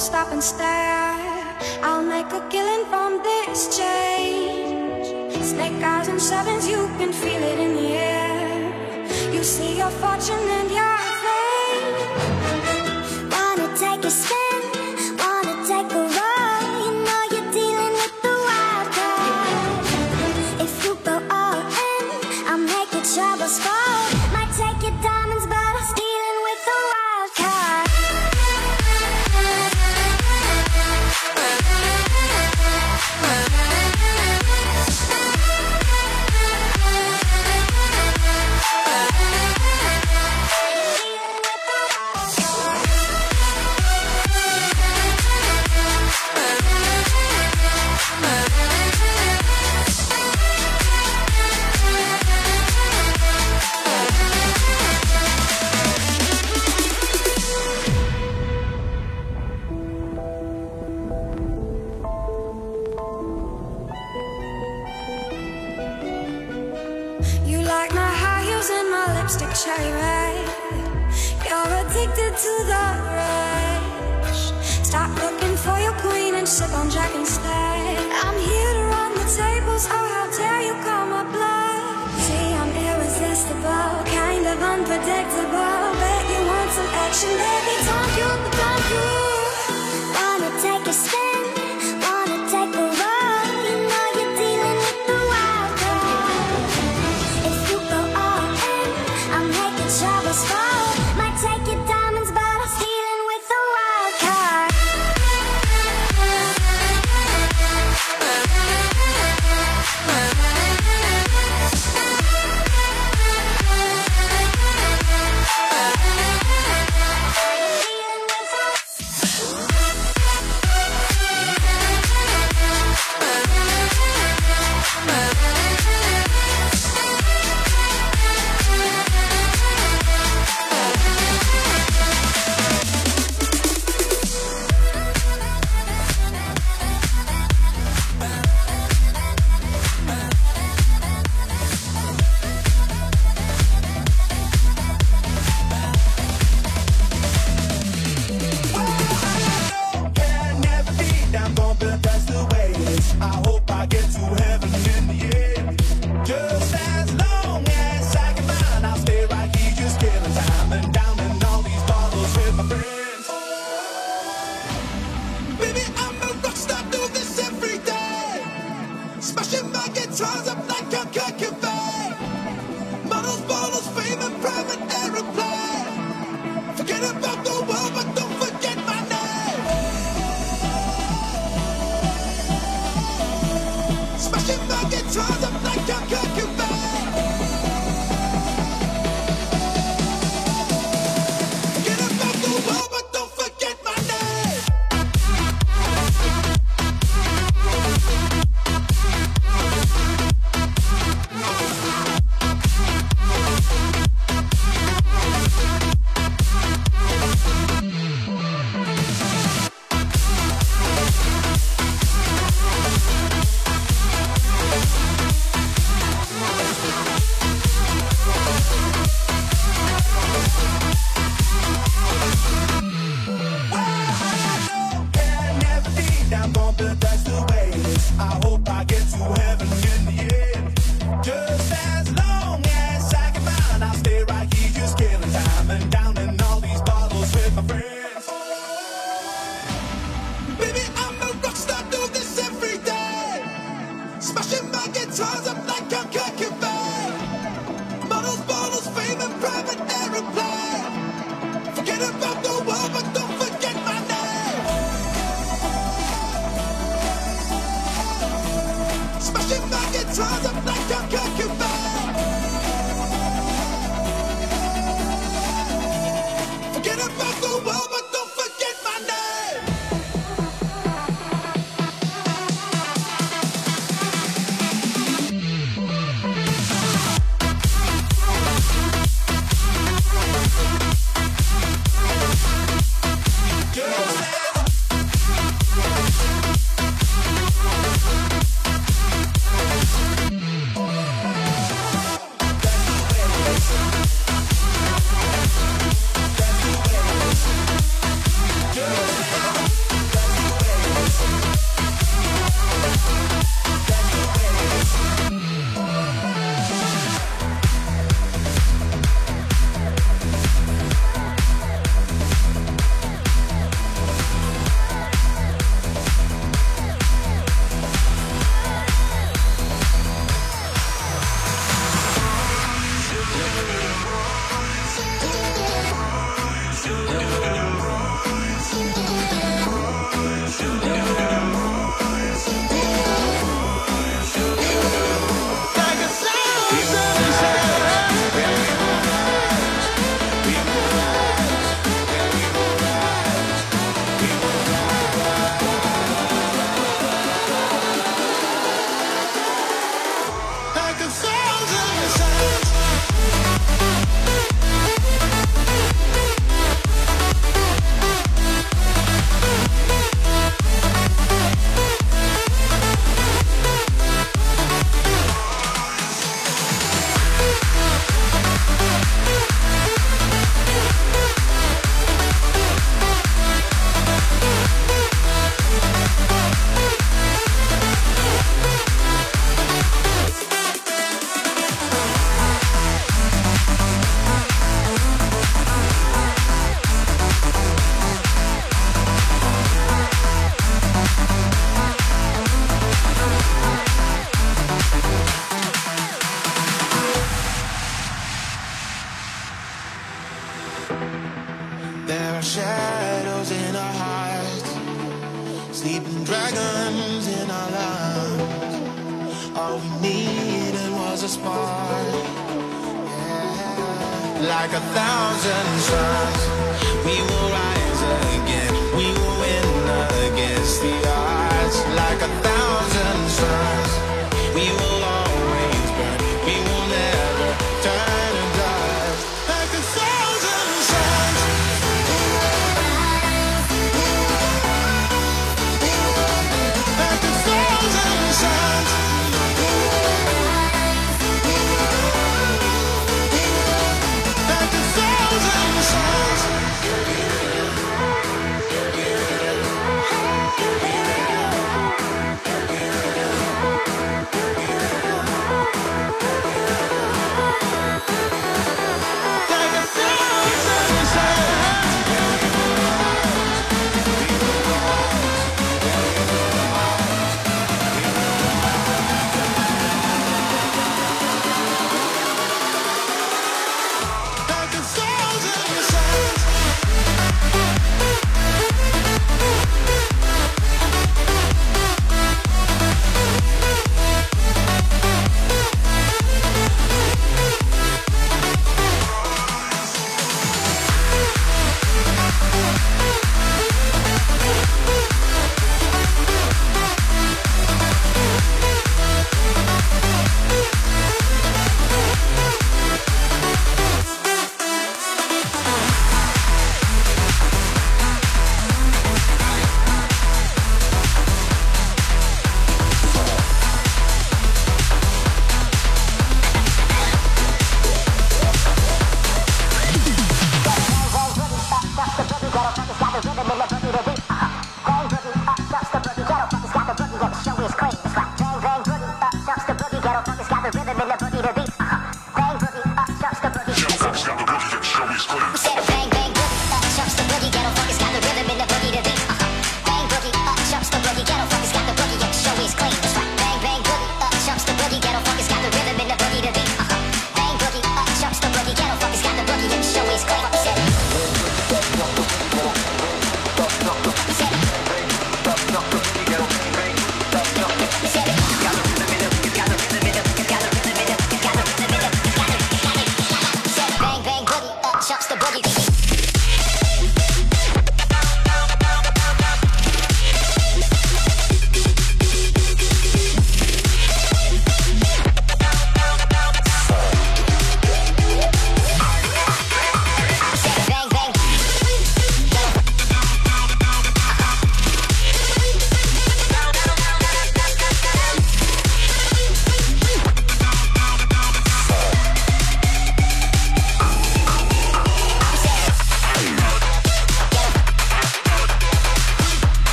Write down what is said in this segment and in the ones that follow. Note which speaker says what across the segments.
Speaker 1: stop and stare. I'll make a killing from this change. Snake eyes and
Speaker 2: sevens, you can feel it in the air. You see your fortune and your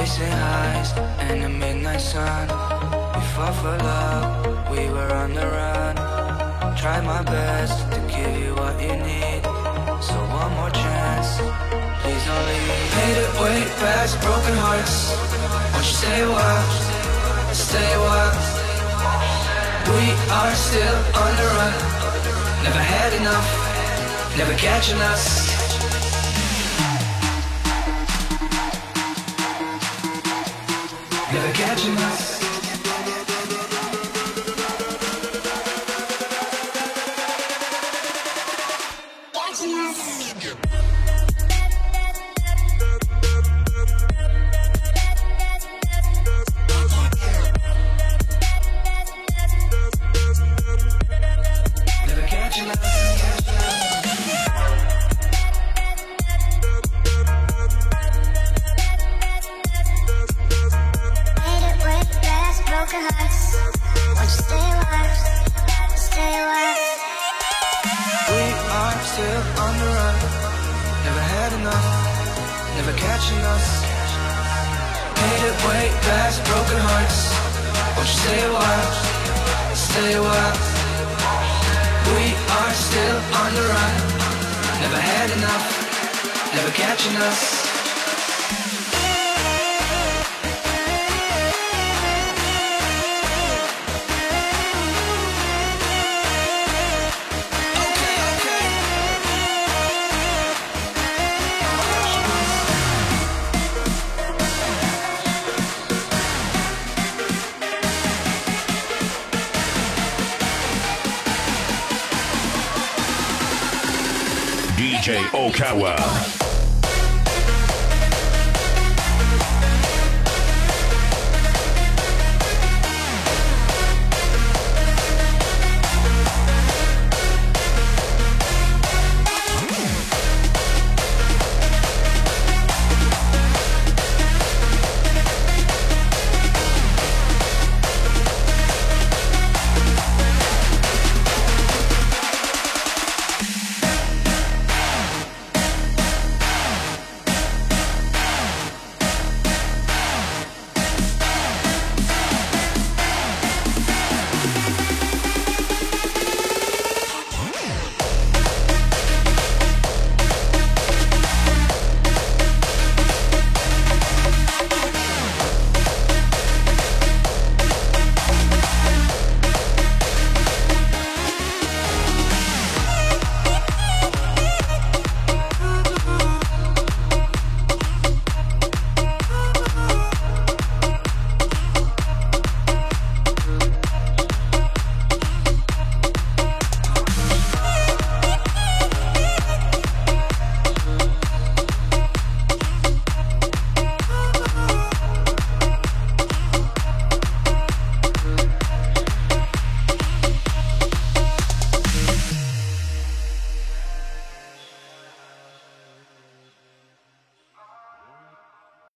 Speaker 3: Chasing highs in the midnight sun. We fought for love, we were on the run. Tried my best to give you what you need. So one more chance, please don't leave. Made it way past broken hearts. Won't you stay a while? Stay a while. We are still on the run. Never had enough, never catching us.
Speaker 4: Okawa.